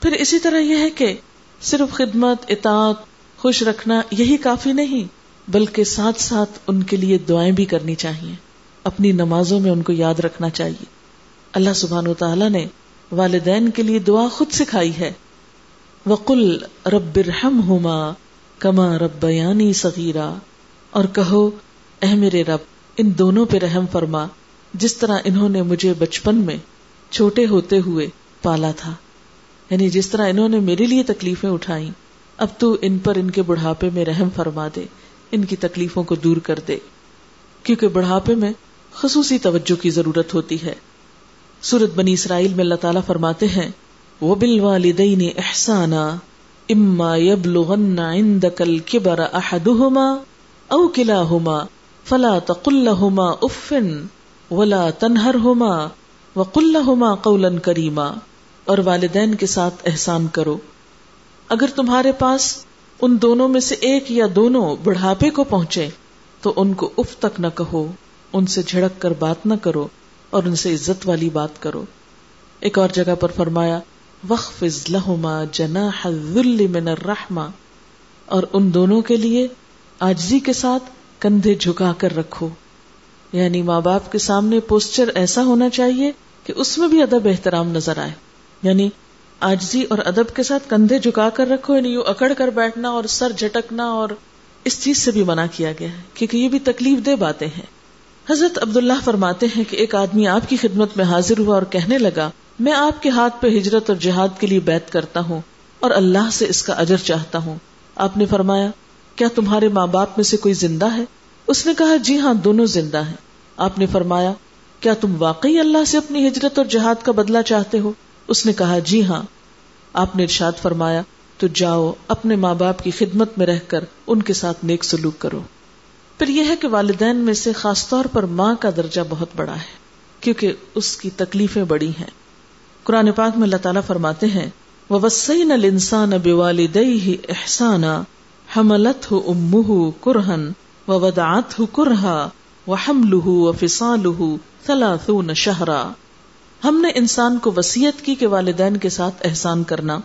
پھر اسی طرح یہ ہے کہ صرف خدمت، اطاعت، خوش رکھنا یہی کافی نہیں، بلکہ ساتھ ساتھ ان کے لیے دعائیں بھی کرنی چاہیے۔ اپنی نمازوں میں ان کو یاد رکھنا چاہیے۔ اللہ سبحان و تعالیٰ نے والدین کے لیے دعا خود سکھائی ہے۔ وقل رب ہوما کما رب بیانی سغیرہ اور کہو اہ میرے رب، ان دونوں پہ رحم فرما، جس طرح انہوں نے مجھے بچپن میں چھوٹے ہوتے ہوئے پالا تھا۔ یعنی جس طرح انہوں نے میرے لیے تکلیفیں اٹھائی اب تو ان پر ان کے بڑھاپے میں رحم فرما دے، ان کی تکلیفوں کو دور کر دے۔ کیونکہ بڑھاپے میں خصوصی توجہ کی ضرورت ہوتی ہے۔ سورت بنی اسرائیل میں اللہ تعالیٰ فرماتے ہیں وہ بل والدین احسانا اما يبلغن عندك الكبر احدهما او كلاهما فلا تقل لهما اف ولا تنهرهما وقل لهما قولا كريما۔ اور والدین کے ساتھ احسان کرو۔ اگر تمہارے پاس ان دونوں میں سے ایک یا دونوں بڑھاپے کو پہنچے، تو ان کو اف تک نہ کہو، ان سے جھڑک کر بات نہ کرو اور ان سے عزت والی بات کرو۔ ایک اور جگہ پر فرمایا وقف لہما جنا من الرحمہ اور ان دونوں کے لیے آجزی کے ساتھ کندھے جھکا کر رکھو۔ یعنی ماں باپ کے سامنے پوسچر ایسا ہونا چاہیے کہ اس میں بھی ادب احترام نظر آئے۔ یعنی آجزی اور ادب کے ساتھ کندھے جھکا کر رکھو یعنی یوں اکڑ کر بیٹھنا اور سر جھٹکنا، اور اس چیز سے بھی منع کیا گیا ہے، کیونکہ یہ بھی تکلیف دہ باتیں ہیں۔ حضرت عبداللہ فرماتے ہیں کہ ایک آدمی آپ کی خدمت میں حاضر ہوا اور کہنے لگا، میں آپ کے ہاتھ پہ ہجرت اور جہاد کے لیے بیت کرتا ہوں اور اللہ سے اس کا اجر چاہتا ہوں۔ آپ نے فرمایا، کیا تمہارے ماں باپ میں سے کوئی زندہ ہے؟ اس نے کہا جی ہاں دونوں زندہ ہیں۔ آپ نے فرمایا، کیا تم واقعی اللہ سے اپنی ہجرت اور جہاد کا بدلہ چاہتے ہو؟ اس نے کہا جی ہاں. آپ نے ارشاد فرمایا، تو جاؤ، اپنے ماں باپ کی خدمت میں رہ کر ان کے ساتھ نیک سلوک کرو۔ پھر یہ ہے کہ والدین میں سے خاص طور پر ماں کا درجہ بہت بڑا ہے، کیونکہ اس کی تکلیفیں بڑی ہیں۔ قرآن پاک میں اللہ تعالیٰ فرماتے ہیں وہ وسین السان اب والد ہی احسانہ حملت ہو امہ کرہن و ودات ہم نے انسان کو وسیعت کی کہ والدین کے ساتھ احسان کرنا،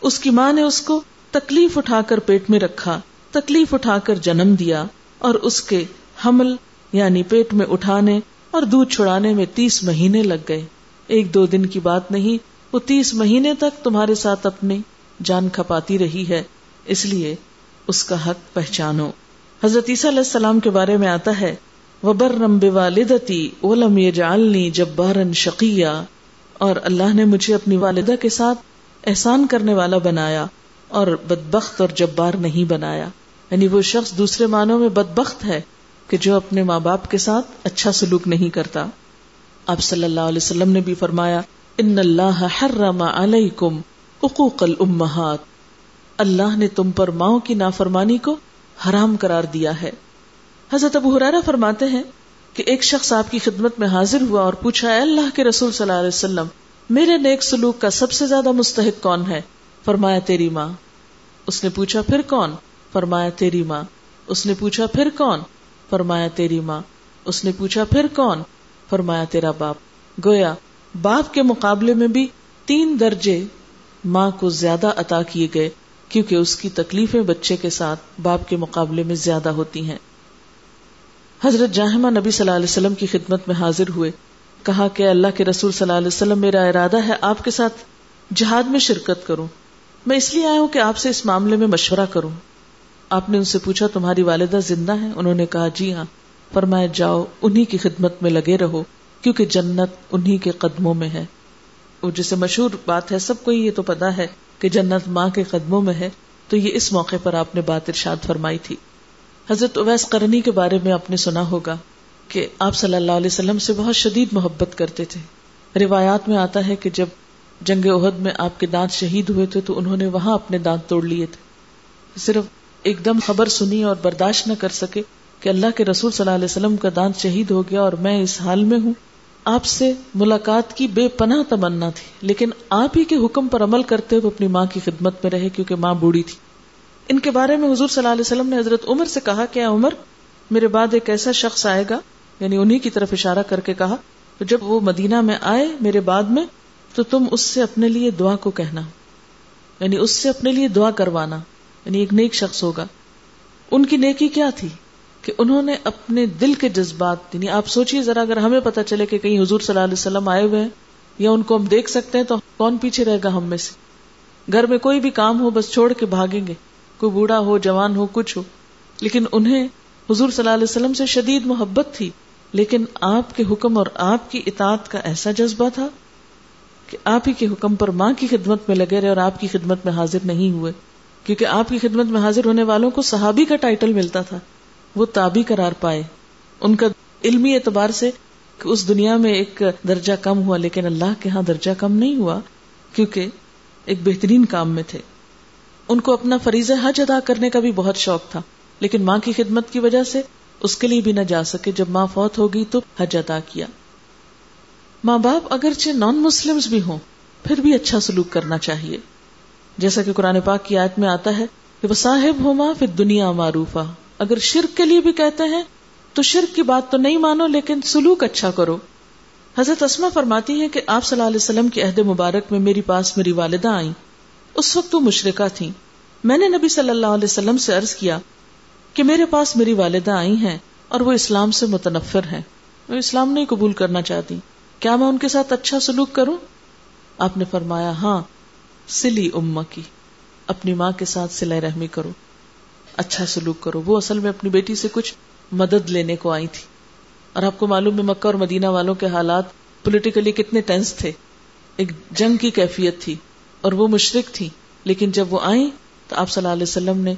اس کی ماں نے اس کو تکلیف اٹھا کر پیٹ میں رکھا، تکلیف اٹھا کر جنم دیا، اور اس کے حمل یعنی پیٹ میں اٹھانے اور دودھ چھڑانے میں تیس مہینے لگ گئے۔ ایک دو دن کی بات نہیں، وہ تیس مہینے تک تمہارے ساتھ اپنی جان کھپاتی رہی ہے، اس لیے اس کا حق پہچانو۔ حضرت عیسیٰ علیہ السلام کے بارے میں آتا ہے وبر رمب والدتی اولم یہ جالنی شقیہ اور اللہ نے مجھے اپنی والدہ کے ساتھ احسان کرنے والا بنایا اور بدبخت اور جبار نہیں بنایا۔ یعنی وہ شخص دوسرے معنوں میں بدبخت ہے کہ جو اپنے ماں باپ کے ساتھ اچھا سلوک نہیں کرتا۔ آپ صلی اللہ علیہ وسلم نے بھی فرمایا، ان اللہ حرم علیکم حقوق الامہات۔ اللہ نے تم پر ماؤں کی نافرمانی کو حرام قرار دیا ہے۔ حضرت ابو حرارہ فرماتے ہیں کہ ایک شخص آپ کی خدمت میں حاضر ہوا اور پوچھا ہے اللہ کے رسول صلی اللہ علیہ وسلم، میرے نیک سلوک کا سب سے زیادہ مستحق کون ہے؟ فرمایا، تیری ماں۔ اس نے پوچھا، پھر کون؟ فرمایا، تیری ماں۔ اس نے پوچھا، پھر کون؟ فرمایا، تیری ماں۔ اس نے پوچھا، پھر کون؟ فرمایا، تیرا باپ۔ گویا، باپ کے مقابلے میں بھی تین درجے ماں کو زیادہ عطا کیے گئے، کیونکہ اس کی تکلیفیں بچے کے ساتھ باپ کے مقابلے میں زیادہ ہوتی ہیں۔ حضرت جاہمہ نبی صلی اللہ علیہ وسلم کی خدمت میں حاضر ہوئے، کہا کہ اللہ کے رسول صلی اللہ علیہ وسلم میرا ارادہ ہے آپ کے ساتھ جہاد میں شرکت کروں۔ میں اس لیے آیا ہوں کہ آپ سے اس معاملے میں مشورہ کروں۔ آپ نے ان سے پوچھا، تمہاری والدہ زندہ ہے انہوں نے کہا جی ہاں۔ فرمایا، جاؤ، انہی کی خدمت میں لگے رہو، کیونکہ جنت انہی کے قدموں میں ہے۔ وہ جسے مشہور بات ہے، سب کو یہ تو پتا ہے کہ جنت ماں کے قدموں میں ہے، تو یہ اس موقع پر آپ نے بات ارشاد فرمائی تھی۔ حضرت اویس کرنی کے بارے میں آپ نے سنا ہوگا کہ آپ صلی اللہ علیہ وسلم سے بہت شدید محبت کرتے تھے۔ روایات میں آتا ہے کہ جب جنگ عہد میں آپ کے دانت شہید ہوئے تھے تو انہوں نے وہاں اپنے دانت توڑ لیے تھے۔ صرف ایک دم خبر سنی اور برداشت نہ کر سکے کہ اللہ کے رسول صلی اللہ علیہ وسلم کا دانت شہید ہو گیا اور میں اس حال میں ہوں۔ آپ سے ملاقات کی بے پناہ تمنا تھی، لیکن آپ ہی کے حکم پر عمل کرتے ہوئے اپنی ماں کی خدمت میں رہے کیونکہ ماں بوڑھی تھی۔ ان کے بارے میں حضور صلی اللہ علیہ وسلم نے حضرت عمر سے کہا کہ عمر، میرے بعد ایک ایسا شخص آئے گا یعنی انہی کی طرف اشارہ کر کے کہا تو جب وہ مدینہ میں آئے میرے بعد میں، تو تم اس سے اپنے لیے دعا کو کہنا یعنی اس سے اپنے لیے دعا کروانا یعنی ایک نیک شخص ہوگا۔ ان کی نیکی کیا تھی؟ کہ انہوں نے اپنے دل کے جذبات یعنی آپ سوچیے ذرا اگر ہمیں پتا چلے کہ کہیں حضور صلی اللہ علیہ وسلم آئے ہوئے ہیں، یا ان کو ہم دیکھ سکتے ہیں، تو کون پیچھے رہے گا ہم میں سے؟ گھر میں کوئی بھی کام ہو، بس چھوڑ کے بھاگیں گے۔ کوئی بوڑھا ہو، جوان ہو، کچھ ہو۔ لیکن انہیں حضور صلی اللہ علیہ وسلم سے شدید محبت تھی۔ لیکن آپ کے حکم اور آپ کی اطاعت کا ایسا جذبہ تھا کہ آپ ہی کے حکم پر ماں کی خدمت میں لگے رہے اور آپ کی خدمت میں حاضر نہیں ہوئے۔ کیونکہ آپ کی خدمت میں حاضر ہونے والوں کو صحابی کا ٹائٹل ملتا تھا۔ وہ تابی قرار پائے۔ ان کا علمی اعتبار سے کہ اس دنیا میں ایک درجہ کم ہوا، لیکن اللہ کے ہاں درجہ کم نہیں ہوا، کیونکہ ایک بہترین کام میں تھے۔ ان کو اپنا فریض حج ادا کرنے کا بھی بہت شوق تھا، لیکن ماں کی خدمت کی وجہ سے اس کے لیے بھی نہ جا سکے جب ماں فوت ہوگی تو حج ادا کیا۔ ماں باپ اگرچہ نان مسلم بھی ہوں، پھر بھی اچھا سلوک کرنا چاہیے۔ جیسا کہ قرآن پاک کی آیت میں آتا ہے کہ وہ صاحب ہو ماں پھر دنیا معروف اگر شرک کے لیے بھی کہتے ہیں، تو شرک کی بات تو نہیں مانو، لیکن سلوک اچھا کرو۔ حضرت اسما فرماتی ہیں کہ آپ صلی اللہ علیہ وسلم کے عہد مبارک میں میری پاس میری والدہ آئیں۔ اس وقت وہ مشرقہ تھی میں نے نبی صلی اللہ علیہ وسلم سے عرض کیا کہ میرے پاس میری والدہ آئی ہیں اور وہ اسلام سے متنفر ہیں۔ وہ اسلام نہیں قبول کرنا چاہتی۔ کیا میں ان کے ساتھ اچھا سلوک کروں؟ آپ نے فرمایا ہاں سلی اما کی۔ اپنی ماں کے ساتھ سلح رحمی کرو۔ اچھا سلوک کرو۔ وہ اصل میں اپنی بیٹی سے کچھ مدد لینے کو آئی تھی۔ اور آپ کو معلوم ہے، مکہ اور مدینہ والوں کے حالات پولیٹیکلی کتنے ٹینس تھے۔ ایک جنگ کی کیفیت تھی۔ اور وہ مشرق تھی۔ لیکن جب وہ آئیں تو آپ صلی اللہ علیہ وسلم نے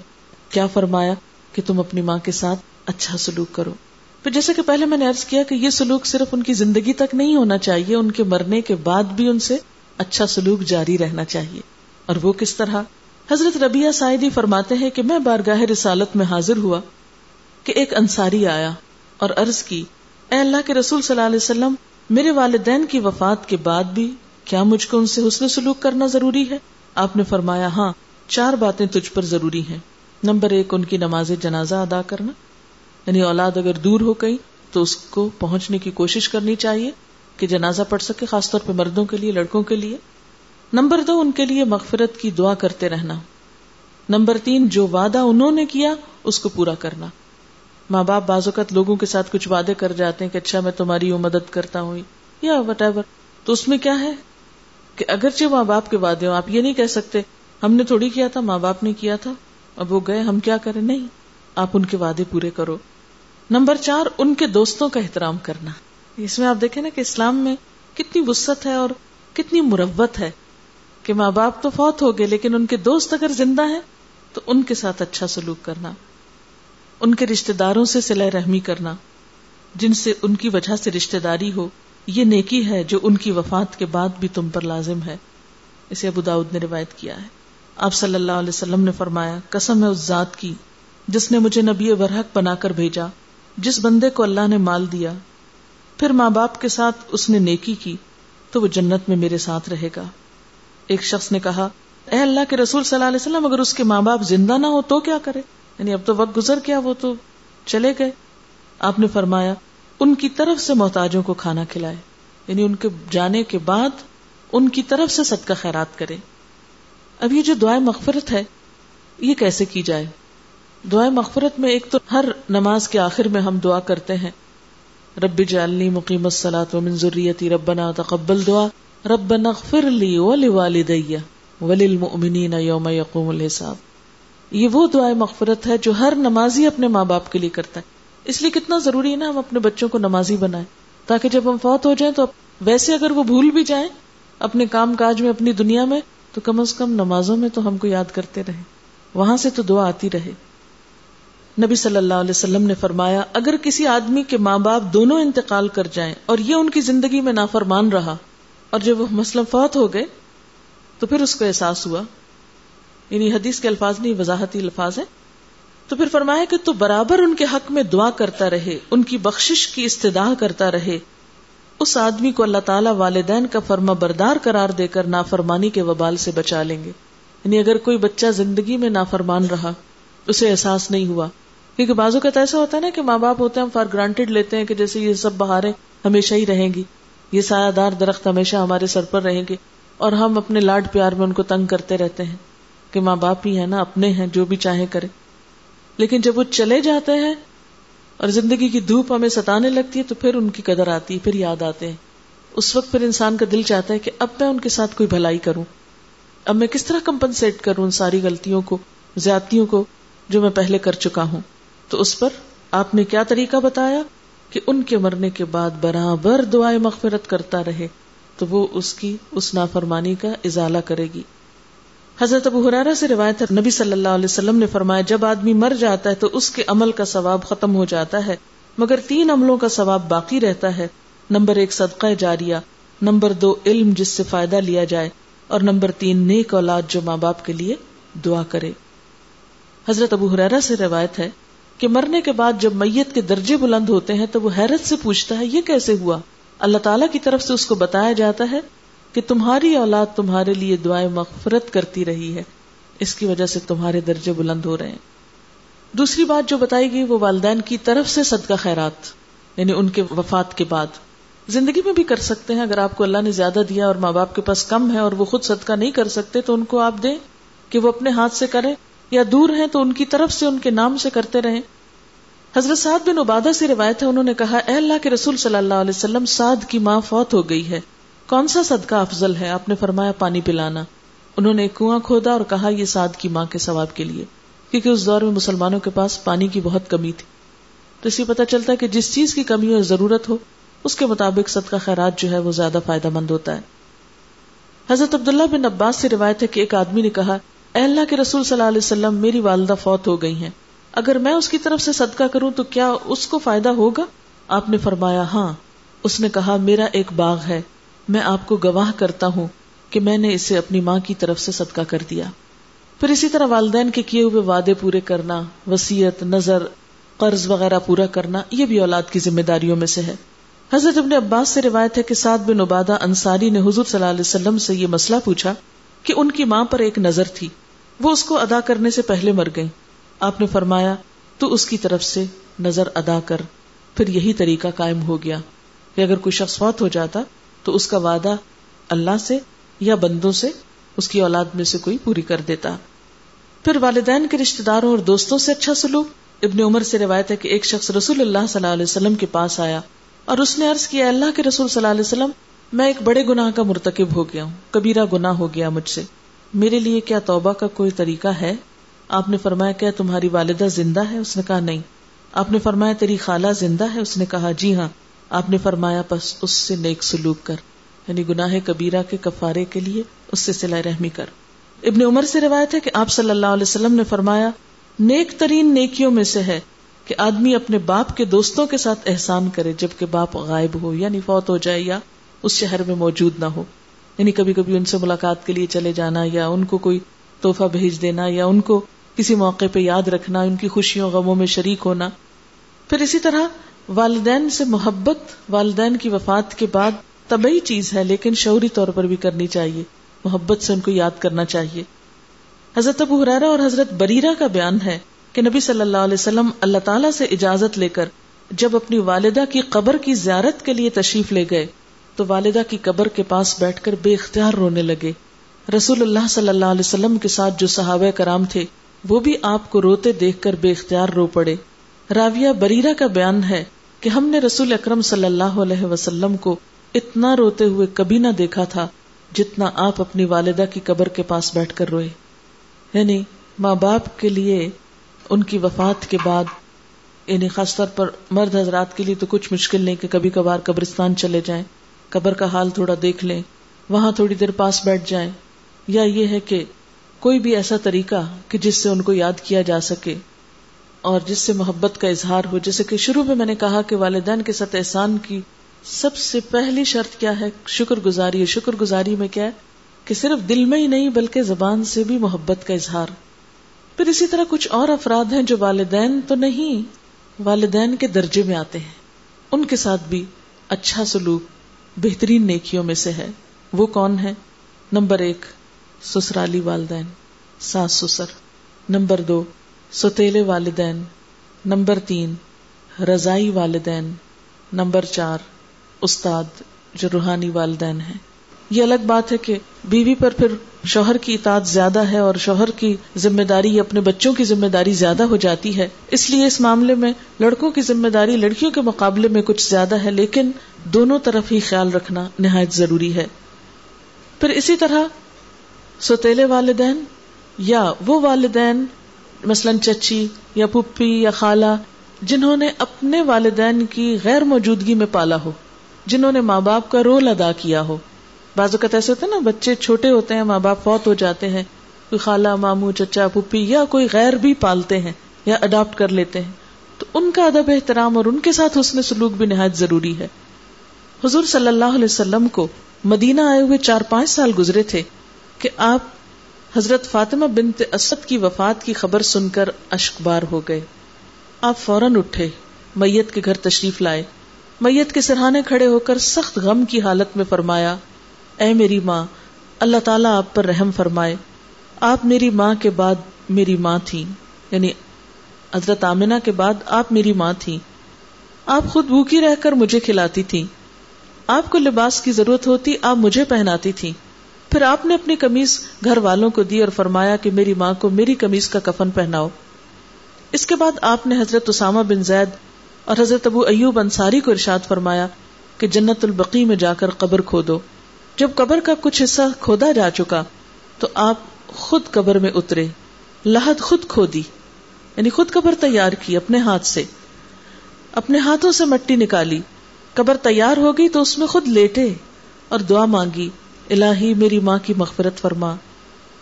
کیا فرمایا کہ تم اپنی ماں کے ساتھ اچھا سلوک کرو۔ پھر جیسے کہ پہلے میں نے ارض کیا کہ یہ سلوک صرف ان کی زندگی تک نہیں ہونا چاہیے، ان کے مرنے کے بعد بھی ان سے اچھا سلوک جاری رہنا چاہیے۔ اور وہ کس طرح؟ حضرت ربیہ سائدی فرماتے ہیں کہ میں بارگاہ رسالت میں حاضر ہوا کہ ایک انصاری آیا اور عرض کی، اے اللہ کے رسول صلی اللہ علیہ وسلم، میرے والدین کی وفات کے بعد بھی کیا مجھ کو ان سے حسن سلوک کرنا ضروری ہے؟ آپ نے فرمایا ہاں چار باتیں تجھ پر ضروری ہیں۔ نمبر ایک، ان کی نماز جنازہ ادا کرنا۔ یعنی اولاد اگر دور ہو گئی، تو اس کو پہنچنے کی کوشش کرنی چاہیے کہ جنازہ پڑھ سکے، خاص طور پہ مردوں کے لیے، لڑکوں کے لیے۔ نمبر دو، ان کے لیے مغفرت کی دعا کرتے رہنا۔ نمبر تین، جو وعدہ انہوں نے کیا، اس کو پورا کرنا۔ ماں باپ بعض اوقات لوگوں کے ساتھ کچھ وعدے کر جاتے ہیں کہ اچھا میں تمہاری وہ مدد کرتا ہوں یا وٹ ایور تو اس میں کیا ہے؟ کہ اگرچہ ماں باپ کے وعدے ہوں، آپ یہ نہیں کہہ سکتے، ہم نے تھوڑی کیا تھا، ماں باپ نے کیا تھا، اب وہ گئے، ہم کیا کریں؟ نہیں، آپ ان کے وعدے پورے کرو۔ نمبر چار، ان کے دوستوں کا احترام کرنا۔ اس میں آپ دیکھیں نا کہ اسلام میں کتنی وسط ہے اور کتنی مروت ہے کہ ماں باپ تو فوت ہو گئے، لیکن ان کے دوست اگر زندہ ہیں تو ان کے ساتھ اچھا سلوک کرنا، ان کے رشتے داروں سے سلح رحمی کرنا، جن سے ان کی وجہ سے رشتے داری ہو۔ یہ نیکی ہے جو ان کی وفات کے بعد بھی تم پر لازم ہے۔ اسے ابو داود نے روایت کیا ہے۔ آپ صلی اللہ علیہ وسلم نے فرمایا، قسم ہے اس ذات کی جس نے مجھے نبی برحق بنا کر بھیجا، جس بندے کو اللہ نے مال دیا۔ پھر ماں باپ کے ساتھ اس نے نیکی کی، تو وہ جنت میں میرے ساتھ رہے گا۔ ایک شخص نے کہا، اے اللہ کے رسول صلی اللہ علیہ وسلم، اگر اس کے ماں باپ زندہ نہ ہو تو کیا کرے؟ یعنی اب تو وقت گزر گیا، وہ تو چلے گئے۔ آپ نے فرمایا ان کی طرف سے محتاجوں کو کھانا کھلائے یعنی ان کے جانے کے بعد ان کی طرف سے صدقہ خیرات کرے اب یہ جو دعائیں مغفرت ہے، یہ کیسے کی جائے؟ دعائیں مغفرت میں ایک تو ہر نماز کے آخر میں ہم دعا کرتے ہیں، رب جالنی مقیم الصلاۃ ومن ذریتی ربنا تقبل دعا، ربنا اغفر لی ولوالدی وللمؤمنین یوم یقوم الحساب۔ یہ وہ دعائیں مغفرت ہے جو ہر نمازی اپنے ماں باپ کے لیے کرتا ہے۔ اس لیے کتنا ضروری ہے نا ہم اپنے بچوں کو نمازی بنائیں تاکہ جب ہم فوت ہو جائیں تو ویسے اگر وہ بھول بھی جائیں اپنے کام کاج میں، اپنی دنیا میں، تو کم از کم نمازوں میں تو ہم کو یاد کرتے رہے وہاں سے تو دعا آتی رہے۔ نبی صلی اللہ علیہ وسلم نے فرمایا، اگر کسی آدمی کے ماں باپ دونوں انتقال کر جائیں اور یہ ان کی زندگی میں نافرمان رہا اور جب وہ مسلم فوت ہو گئے، تو پھر اس کو احساس ہوا۔ یعنی حدیث کے الفاظ نہیں وضاحتی الفاظ ہیں۔ تو پھر فرمایا کہ تو برابر ان کے حق میں دعا کرتا رہے، ان کی بخشش کی استدا کرتا رہے۔ اس آدمی کو اللہ تعالیٰ والدین کا فرما بردار قرار دے کر نافرمانی کے وبال سے بچا لیں گے۔ یعنی اگر کوئی بچہ زندگی میں نافرمان رہا، اسے احساس نہیں ہوا۔ کیونکہ بازو کا ایسا ہوتا ہے نا کہ ماں باپ ہوتے ہیں، ہم فار گرانٹیڈ لیتے ہیں کہ جیسے یہ سب بہاریں ہمیشہ ہی رہیں گی۔ یہ سایہ دار درخت ہمیشہ ہمارے سر پر رہیں گے۔ اور ہم اپنے لاڈ پیار میں ان کو تنگ کرتے رہتے ہیں کہ ماں باپ ہی ہے نا، اپنے ہیں، جو بھی چاہے کرے لیکن جب وہ چلے جاتے ہیں اور زندگی کی دھوپ ہمیں ستانے لگتی ہے تو پھر ان کی قدر آتی ہے، پھر یاد آتے ہیں۔ اس وقت پھر انسان کا دل چاہتا ہے کہ اب میں ان کے ساتھ کوئی بھلائی کروں۔ اب میں کس طرح کمپنسیٹ کروں ان ساری غلطیوں کو، زیادتیوں کو جو میں پہلے کر چکا ہوں۔ تو اس پر آپ نے کیا طریقہ بتایا؟ کہ ان کے مرنے کے بعد برابر دعائیں مغفرت کرتا رہے، تو وہ اس کی، اس نافرمانی کا ازالہ کرے گی۔ حضرت ابو حرارہ سے روایت ہے، نبی صلی اللہ علیہ وسلم نے فرمایا، جب آدمی مر جاتا ہے تو اس کے عمل کا ثواب ختم ہو جاتا ہے۔ مگر تین عملوں کا ثواب باقی رہتا ہے۔ نمبر ایک، صدقہ جاریہ۔ نمبر دو، علم جس سے فائدہ لیا جائے۔ اور نمبر تین، نیک اولاد جو ماں باپ کے لیے دعا کرے۔ حضرت ابو حرارہ سے روایت ہے کہ مرنے کے بعد جب میت کے درجے بلند ہوتے ہیں تو وہ حیرت سے پوچھتا ہے، یہ کیسے ہوا؟ اللہ تعالیٰ کی طرف سے اس کو بتایا جاتا ہے کہ تمہاری اولاد تمہارے لیے دعائیں مغفرت کرتی رہی ہے، اس کی وجہ سے تمہارے درجے بلند ہو رہے ہیں۔ دوسری بات جو بتائی گئی، وہ والدین کی طرف سے صدقہ خیرات یعنی ان کے وفات کے بعد۔ زندگی میں بھی کر سکتے ہیں، اگر آپ کو اللہ نے زیادہ دیا اور ماں باپ کے پاس کم ہے اور وہ خود صدقہ نہیں کر سکتے، تو ان کو آپ دیں کہ وہ اپنے ہاتھ سے کریں، یا دور ہیں تو ان کی طرف سے، ان کے نام سے کرتے رہیں۔ حضرت سعد بن عبادہ سے روایت ہے، انہوں نے کہا، اے اللہ کے رسول صلی اللہ علیہ وسلم، سعد کی ماں فوت ہو گئی ہے۔ کون سا صدقہ افضل ہے؟ آپ نے فرمایا پانی پلانا۔ انہوں نے ایک کنواں کھودا اور کہا یہ سعد کی ماں کے ثواب کے لیے، کیونکہ اس دور میں مسلمانوں کے پاس پانی کی بہت کمی تھی۔ تو اسی پتہ چلتا ہے کہ جس چیز کی کمی اور ضرورت ہو، اس کے مطابق صدقہ خیرات جو ہے وہ زیادہ فائدہ مند ہوتا ہے۔ حضرت عبداللہ بن عباس سے روایت ہے کہ ایک آدمی نے کہا، اے اللہ کے رسول صلی اللہ علیہ وسلم، میری والدہ فوت ہو گئی ہیں۔ اگر میں اس کی طرف سے صدقہ کروں تو کیا اس کو فائدہ ہوگا؟ آپ نے فرمایا ہاں۔ اس نے کہا، میرا ایک باغ ہے۔ میں آپ کو گواہ کرتا ہوں کہ میں نے اسے اپنی ماں کی طرف سے صدقہ کر دیا۔ پھر اسی طرح والدین کے کیے ہوئے وعدے پورے کرنا وسیعت نظر، قرض وغیرہ پورا کرنا، یہ بھی اولاد کی ذمہ داریوں میں سے ہے۔ حضرت ابن عباس سے روایت ہے کہ سعد بن عبادہ انصاری نے حضور صلی اللہ علیہ وسلم سے یہ مسئلہ پوچھا کہ ان کی ماں پر ایک نظر تھی۔ وہ اس کو ادا کرنے سے پہلے مر گئی آپ نے فرمایا، تو اس کی طرف سے نظر ادا کر، پھر یہی طریقہ قائم ہو گیا کہ اگر کوئی شخص فوت ہو جاتا تو اس کا وعدہ اللہ سے یا بندوں سے اس کی اولاد میں سے کوئی پوری کر دیتا۔ پھر والدین کے رشتے داروں اور دوستوں سے اچھا سلوک۔ ابن عمر سے روایت ہے کہ ایک شخص رسول اللہ صلی اللہ علیہ وسلم کے پاس آیا اور اس نے عرض کیا اللہ کے رسول صلی اللہ علیہ وسلم، میں ایک بڑے گناہ کا مرتکب ہو گیا ہوں، کبیرہ گناہ ہو گیا مجھ سے۔ میرے لیے کیا توبہ کا کوئی طریقہ ہے؟ آپ نے فرمایا، کیا تمہاری والدہ زندہ ہے؟ اس نے کہا، نہیں۔ آپ نے فرمایا، تیری خالہ زندہ ہے؟ اس نے کہا جی ہاں۔ آپ نے فرمایا، بس اس سے نیک سلوک کر یعنی گناہ کبیرہ کے کفارے کے لیے اس سے سلا رحمی کر. ابن عمر سے روایت ہے کہ آپ صلی اللہ علیہ وسلم نے فرمایا، نیک ترین نیکیوں میں سے ہے کہ آدمی اپنے باپ کے دوستوں کے ساتھ احسان کرے، جبکہ باپ غائب ہو یعنی فوت ہو جائے یا اس شہر میں موجود نہ ہو۔ یعنی کبھی کبھی ان سے ملاقات کے لیے چلے جانا یا ان کو کوئی توحفہ بھیج دینا یا ان کو کسی موقع پہ یاد رکھنا، ان کی خوشیوں، غموں میں شریک ہونا۔ پھر اسی طرح والدین سے محبت، والدین کی وفات کے بعد طبی چیز ہے، لیکن شعوری طور پر بھی کرنی چاہیے۔ محبت سے ان کو یاد کرنا چاہیے۔ حضرت ابو حرارا اور حضرت بریرا کا بیان ہے کہ نبی صلی اللہ علیہ وسلم اللہ تعالیٰ سے اجازت لے کر جب اپنی والدہ کی قبر کی زیارت کے لیے تشریف لے گئے، تو والدہ کی قبر کے پاس بیٹھ کر بے اختیار رونے لگے۔ رسول اللہ صلی اللہ علیہ وسلم کے ساتھ جو صحابہ کرام تھے، وہ بھی آپ کو روتے دیکھ کر بے اختیار رو پڑے۔ راویہ بریرا کا بیان ہے کہ ہم نے رسول اکرم صلی اللہ علیہ وسلم کو اتنا روتے ہوئے کبھی نہ دیکھا تھا جتنا آپ اپنی والدہ کی قبر کے پاس بیٹھ کر روئے۔ یعنی ماں باپ کے لیے ان کی وفات کے بعد یعنی خاص طور پر مرد حضرات کے لیے تو کچھ مشکل نہیں کہ کبھی کبھار قبرستان چلے جائیں، قبر کا حال تھوڑا دیکھ لیں، وہاں تھوڑی دیر پاس بیٹھ جائیں۔ یا یہ ہے کہ کوئی بھی ایسا طریقہ کہ جس سے ان کو یاد کیا جا سکے۔ اور جس سے محبت کا اظہار ہو، جیسے کہ شروع میں میں نے کہا کہ والدین کے ساتھ احسان کی سب سے پہلی شرط کیا ہے، شکر گزاری۔ شکر گزاری میں کیا ہے کہ صرف دل میں ہی نہیں، بلکہ زبان سے بھی محبت کا اظہار۔ پھر اسی طرح کچھ اور افراد ہیں جو والدین تو نہیں، والدین کے درجے میں آتے ہیں۔ ان کے ساتھ بھی اچھا سلوک، بہترین نیکیوں میں سے ہے۔ وہ کون ہے نمبر ایک، سسرالی والدین۔ ساس سسر۔ نمبر دو ستیلے والدین، نمبر تین، رضائی والدین، نمبر چار، استاد جو روحانی والدین ہیں۔ یہ الگ بات ہے کہ بیوی پر پھر شوہر کی اطاعت زیادہ ہے اور شوہر کی ذمہ داری، اپنے بچوں کی ذمہ داری زیادہ ہو جاتی ہے۔ اس لیے اس معاملے میں لڑکوں کی ذمہ داری لڑکیوں کے مقابلے میں کچھ زیادہ ہے، لیکن دونوں طرف ہی خیال رکھنا نہایت ضروری ہے۔ پھر اسی طرح سوتےلے والدین یا وہ والدین مثلاً چچی یا پپی یا خالہ، جنہوں نے اپنے والدین کی غیر موجودگی میں پالا ہو، جنہوں نے ماں باپ کا رول ادا کیا ہو۔ بعض اوقات ایسے ہوتے ہیں نا، بچے چھوٹے ہوتے ہیں، ماں باپ فوت ہو جاتے ہیں، کوئی خالہ مامو چچا پپی یا کوئی غیر بھی پالتے ہیں یا اڈاپٹ کر لیتے ہیں۔ تو ان کا ادب، احترام اور ان کے ساتھ حسن سلوک بھی نہایت ضروری ہے۔ حضور صلی اللہ علیہ وسلم کو مدینہ آئے ہوئے چار پانچ سال گزرے تھے کہ آپ حضرت فاطمہ بنت اسد کی وفات کی خبر سن کر اشکبار ہو گئے۔ آپ فوراً اٹھے، میت کے گھر تشریف لائے۔ میت کے سرحانے کھڑے ہو کر سخت غم کی حالت میں فرمایا، اے میری ماں، اللہ تعالیٰ آپ پر رحم فرمائے۔ آپ میری ماں کے بعد میری ماں تھی یعنی حضرت آمنہ کے بعد آپ میری ماں تھی آپ خود بھوکی رہ کر مجھے کھلاتی تھی آپ کو لباس کی ضرورت ہوتی، آپ مجھے پہناتی تھی پھر آپ نے اپنی کمیز گھر والوں کو دی اور فرمایا کہ میری ماں کو میری کمیز کا کفن پہناؤ۔ اس کے بعد آپ نے حضرت اسامہ بن زید اور حضرت ابو ایوب انصاری کو ارشاد فرمایا کہ جنت البقی میں جا کر قبر کھودو۔ جب قبر کا کچھ حصہ کھودا جا چکا تو آپ خود قبر میں اترے۔ لہد خود کھودی۔ یعنی خود قبر تیار کی اپنے ہاتھ سے۔ اپنے ہاتھوں سے مٹی نکالی۔ قبر تیار ہو گئی تو اس میں خود لیٹے اور دعا مانگی۔ الہی میری ماں کی مغفرت فرما۔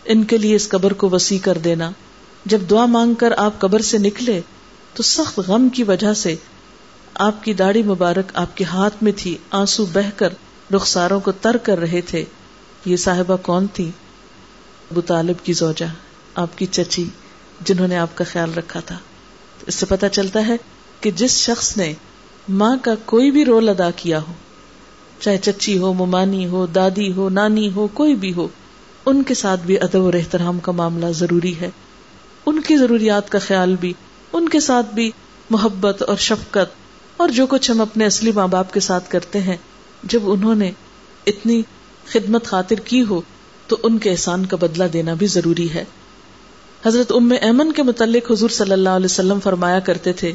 ان کے لیے اس قبر کو وسیع کر دینا۔ جب دعا مانگ کر آپ قبر سے نکلے، تو سخت غم کی وجہ سے آپ کی داڑھی مبارک آپ کے ہاتھ میں تھی۔ آنسو بہ کر رخساروں کو تر کر رہے تھے۔ یہ صاحبہ کون تھی؟ ابو طالب کی زوجہ، آپ کی چچی، جنہوں نے آپ کا خیال رکھا تھا۔ اس سے پتا چلتا ہے کہ جس شخص نے ماں کا کوئی بھی رول ادا کیا ہو چاہے چچی ہو، ممانی ہو، دادی ہو، نانی ہو، کوئی بھی ہو، ان کے ساتھ بھی ادب اور احترام کا معاملہ ضروری ہے۔ ان کی ضروریات کا خیال بھی، ان کے ساتھ بھی محبت اور شفقت اور جو کچھ ہم اپنے اصلی ماں باپ کے ساتھ کرتے ہیں۔ جب انہوں نے اتنی خدمت خاطر کی ہو، تو ان کے احسان کا بدلہ دینا بھی ضروری ہے۔ حضرت ام ایمن کے متعلق حضور صلی اللہ علیہ وسلم فرمایا کرتے تھے،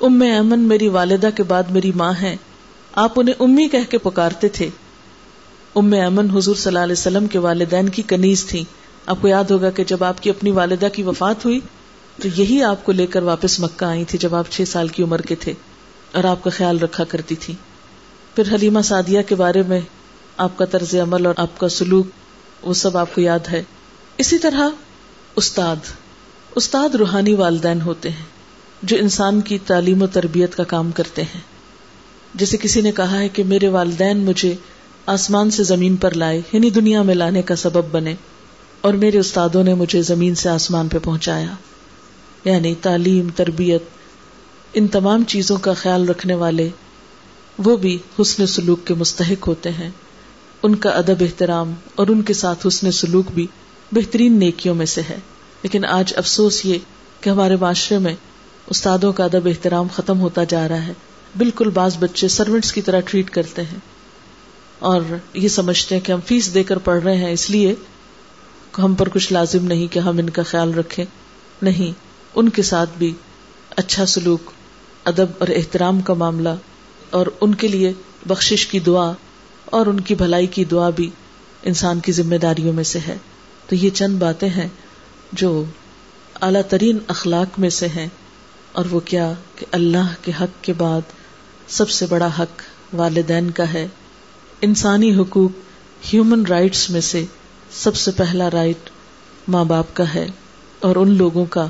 ام ایمن میری والدہ کے بعد میری ماں ہے آپ انہیں امی کہہ کے پکارتے تھے۔ ام امن حضور صلی اللہ علیہ وسلم کے والدین کی کنیز تھی آپ کو یاد ہوگا کہ جب آپ کی اپنی والدہ کی وفات ہوئی، تو یہی آپ کو لے کر واپس مکہ آئی تھی جب آپ چھ سال کی عمر کے تھے اور آپ کا خیال رکھا کرتی تھی پھر حلیمہ سعدیہ کے بارے میں آپ کا طرز عمل اور آپ کا سلوک، وہ سب آپ کو یاد ہے۔ اسی طرح استاد استاد روحانی والدین ہوتے ہیں جو انسان کی تعلیم و تربیت کا کام کرتے ہیں۔ جیسے کسی نے کہا ہے کہ میرے والدین مجھے آسمان سے زمین پر لائے یعنی دنیا میں لانے کا سبب بنے، اور میرے استادوں نے مجھے زمین سے آسمان پہ پہنچایا۔ یعنی تعلیم، تربیت، ان تمام چیزوں کا خیال رکھنے والے وہ بھی حسن سلوک کے مستحق ہوتے ہیں۔ ان کا ادب احترام اور ان کے ساتھ حسن سلوک بھی بہترین نیکیوں میں سے ہے۔ لیکن آج افسوس یہ کہ ہمارے معاشرے میں استادوں کا ادب احترام ختم ہوتا جا رہا ہے۔ بالکل بعض بچے سروینٹس کی طرح ٹریٹ کرتے ہیں اور یہ سمجھتے ہیں کہ ہم فیس دے کر پڑھ رہے ہیں، اس لیے ہم پر کچھ لازم نہیں کہ ہم ان کا خیال رکھیں۔ نہیں، ان کے ساتھ بھی اچھا سلوک، ادب اور احترام کا معاملہ اور ان کے لیے بخشش کی دعا اور ان کی بھلائی کی دعا بھی انسان کی ذمہ داریوں میں سے ہے۔ تو یہ چند باتیں ہیں جو اعلی ترین اخلاق میں سے ہیں اور وہ کیا کہ اللہ کے حق کے بعد سب سے بڑا حق والدین کا ہے۔ انسانی حقوق ہیومن رائٹس میں سے سب سے پہلا رائٹ ماں باپ کا ہے اور ان لوگوں کا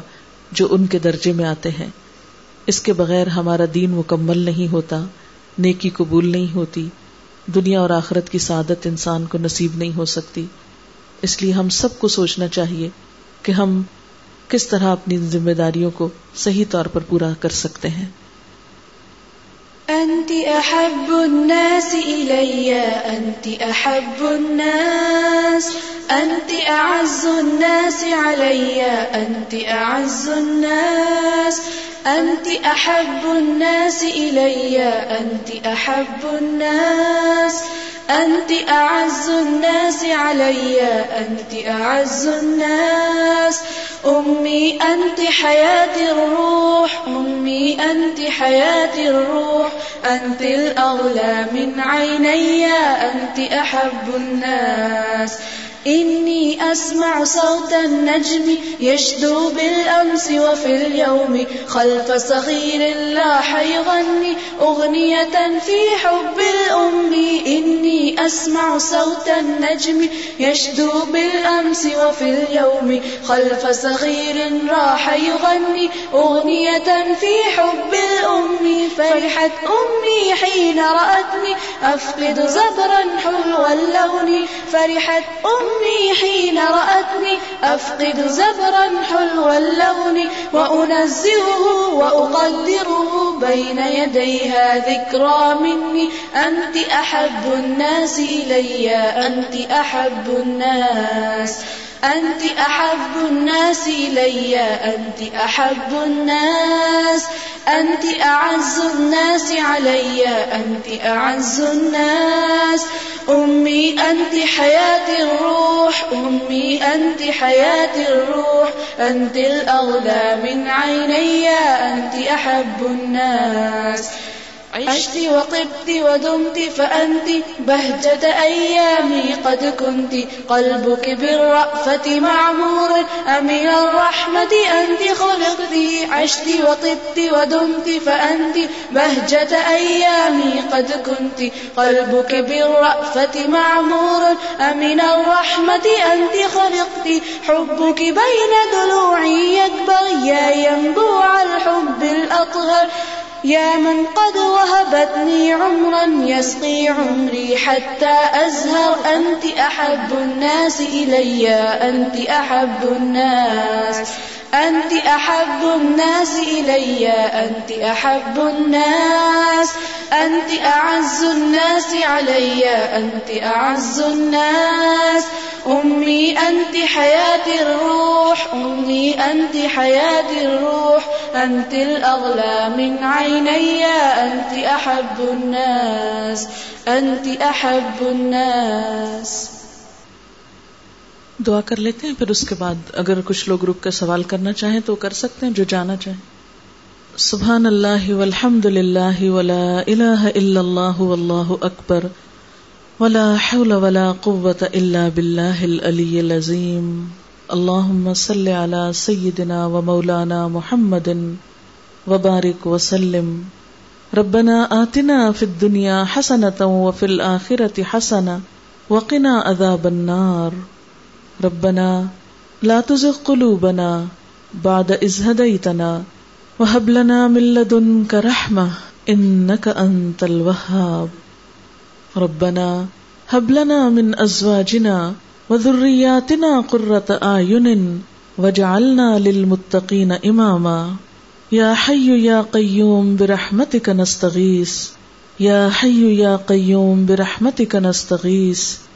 جو ان کے درجے میں آتے ہیں۔ اس کے بغیر ہمارا دین مکمل نہیں ہوتا، نیکی قبول نہیں ہوتی، دنیا اور آخرت کی سعادت انسان کو نصیب نہیں ہو سکتی۔ اس لیے ہم سب کو سوچنا چاہیے کہ ہم کس طرح اپنی ذمہ داریوں کو صحیح طور پر پورا کر سکتے ہیں۔ انت احب الناس الي انت احب الناس انت اعز الناس علي انت اعز الناس انت احب الناس إلي انت أحب الناس. انت اعز الناس علي انت اعز الناس. امي انت حياتي الروح امي انت حياتي الروح. انت الاغلى من عيني انت احب الناس. إني أسمع صوت النجم يشدو بالأمس وفي اليوم خلف صغير لاح يغني أغنية في حب الأم. إني أسمع صوت النجم يشدو بالأمس وفي اليوم خلف صغير راح يغني أغنية في حب الأم. فرحت أمي حين رأتني، أفقد زبرا حلو اللون. فرحت أمي أمي حين رأتني، أفقد زبرا حلو اللون، وأنزهه وأقدره بين يديها ذكرى مني. أنت أحب الناس إلي، أنت أحب الناس. أنت أحب الناس إلي، أنت أحب الناس، أنت أعز الناس علي، أنت أعز الناس. أمي أنت حياة الروح، أمي أنت حياة الروح. أنت الأغلى من عيني، أنت أحب الناس. عشت وطبت ودمت فأنت بهجة أيامي قد كنت قلبك بالرأفة معمور أمن الرحمة أنت خلقت عشت وطبت ودمت فأنت بهجة أيامي قد كنت قلبك بالرأفة معمور أمن الرحمة أنت خلقت حبك بين ضلوعي يكبر يا ينبوع الحب الأطهر يا من قد وهبتني عمرا يسقي عمري حتى أزهر أنت أحب الناس إلي، أنت أحب الناس. أنت أحب الناس إلي، أنت أحب الناس، أنت أعز الناس علي، أنت أعز الناس. أمي أنت حياة الروح، أمي أنت حياة الروح. أنت الأغلى من عيني، أنت أحب الناس، أنت أحب الناس. دعا کر لیتے ہیں، پھر اس کے بعد اگر کچھ لوگ رک کر سوال کرنا چاہیں تو کر سکتے ہیں، جو جانا چاہیں۔ سبحان اللہ والحمد للہ ولا الہ الا اللہ واللہ اکبر۔ ولا حول ولا قوة الا باللہ العلی العظیم۔ اللہم صل علی سیدنا و مولانا محمد وبارک وسلم ربنا آتنا فی الدنیا حسنة وفی الآخرة حسنة وقنا عذاب النار۔ ربنا لا تزغ قلوبنا بعد إذ هديتنا وهب لنا من لدنك رحمة إنك أنت الوهاب. ربنا هب لنا من أزواجنا وذرياتنا قرة أعين واجعلنا للمتقين إماما. يا حي يا قيوم برحمتك نستغيث. يا حي يا قيوم برحمتك نستغيث.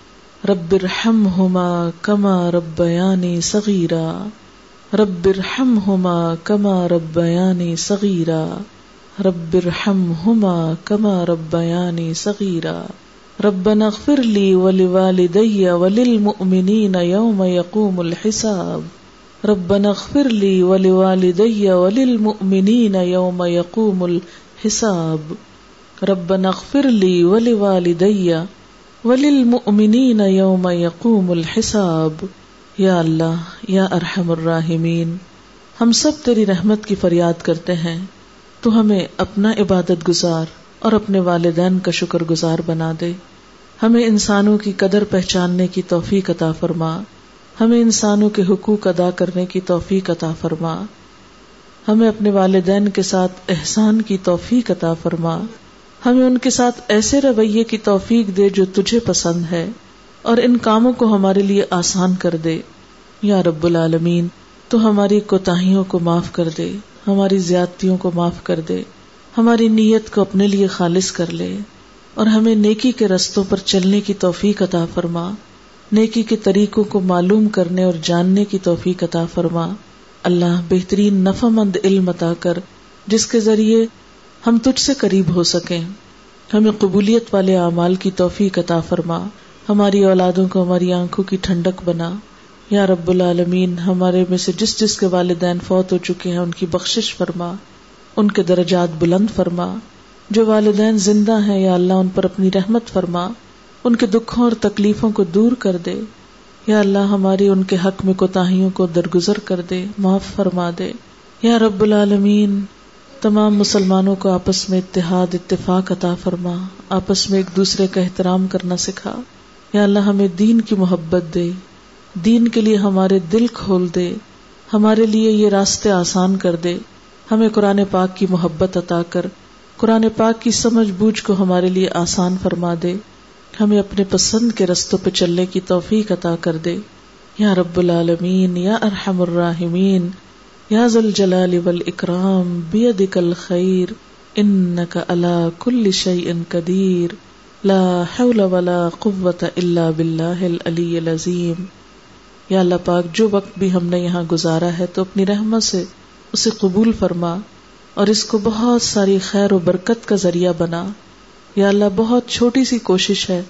رب ارحمهما كما ربياني صغيرا. رب ارحمهما كما ربياني صغيرا. رب ارحمهما كما ربياني صغيرا. ربنا اغفر لي ولوالدي وللمؤمنين يوم يقوم الحساب. ربنا اغفر لي ولوالدي وللمؤمنين يوم يقوم الحساب. ربنا اغفر لي ولوالدي وللمؤمنین یوم یقوم الحساب. یا اللہ، یا ارحم الراحمین، ہم سب تیری رحمت کی فریاد کرتے ہیں، تو ہمیں اپنا عبادت گزار اور اپنے والدین کا شکر گزار بنا دے۔ ہمیں انسانوں کی قدر پہچاننے کی توفیق عطا فرما۔ ہمیں انسانوں کے حقوق ادا کرنے کی توفیق عطا فرما۔ ہمیں اپنے والدین کے ساتھ احسان کی توفیق عطا فرما۔ ہمیں ان کے ساتھ ایسے رویے کی توفیق دے جو تجھے پسند ہے، اور ان کاموں کو ہمارے لیے آسان کر دے۔ یا رب العالمین، تو ہماری کوتاہیوں کو معاف کر دے، ہماری زیادتیوں کو معاف کر دے، ہماری نیت کو اپنے لیے خالص کر لے، اور ہمیں نیکی کے رستوں پر چلنے کی توفیق عطا فرما۔ نیکی کے طریقوں کو معلوم کرنے اور جاننے کی توفیق عطا فرما۔ اللہ بہترین نفع مند علم عطا کر، جس کے ذریعے ہم تجھ سے قریب ہو سکیں۔ ہمیں قبولیت والے اعمال کی توفیق عطا فرما۔ ہماری اولادوں کو ہماری آنکھوں کی ٹھنڈک بنا۔ یا رب العالمین، ہمارے میں سے جس جس کے والدین فوت ہو چکے ہیں، ان کی بخشش فرما۔ ان کے درجات بلند فرما۔ جو والدین زندہ ہیں، یا اللہ ان پر اپنی رحمت فرما۔ ان کے دکھوں اور تکلیفوں کو دور کر دے۔ یا اللہ، ہماری ان کے حق میں کوتاہیوں کو درگزر کر دے۔ معاف فرما دے۔ یا رب العالمین تمام مسلمانوں کو آپس میں اتحاد، اتفاق عطا فرما، آپس میں ایک دوسرے کا احترام کرنا سکھا۔ یا اللہ، ہمیں دین کی محبت دے، دین کے لیے ہمارے دل کھول دے، ہمارے لیے یہ راستے آسان کر دے۔ ہمیں قرآن پاک کی محبت عطا کر، قرآن پاک کی سمجھ بوجھ کو ہمارے لیے آسان فرما دے۔ ہمیں اپنے پسند کے رستوں پہ چلنے کی توفیق عطا کر دے۔ یا رب العالمین، یا ارحم الراحمین یا ذل جلال والاکرام بیدک الخیر انک علا کل شیء قدیر لا حول ولا قوت الا باللہ العلی العظیم یا اللہ پاک، جو وقت بھی ہم نے یہاں گزارا ہے تو اپنی رحمت سے اسے قبول فرما اور اس کو بہت ساری خیر و برکت کا ذریعہ بنا۔ یا اللہ، بہت چھوٹی سی کوشش ہے،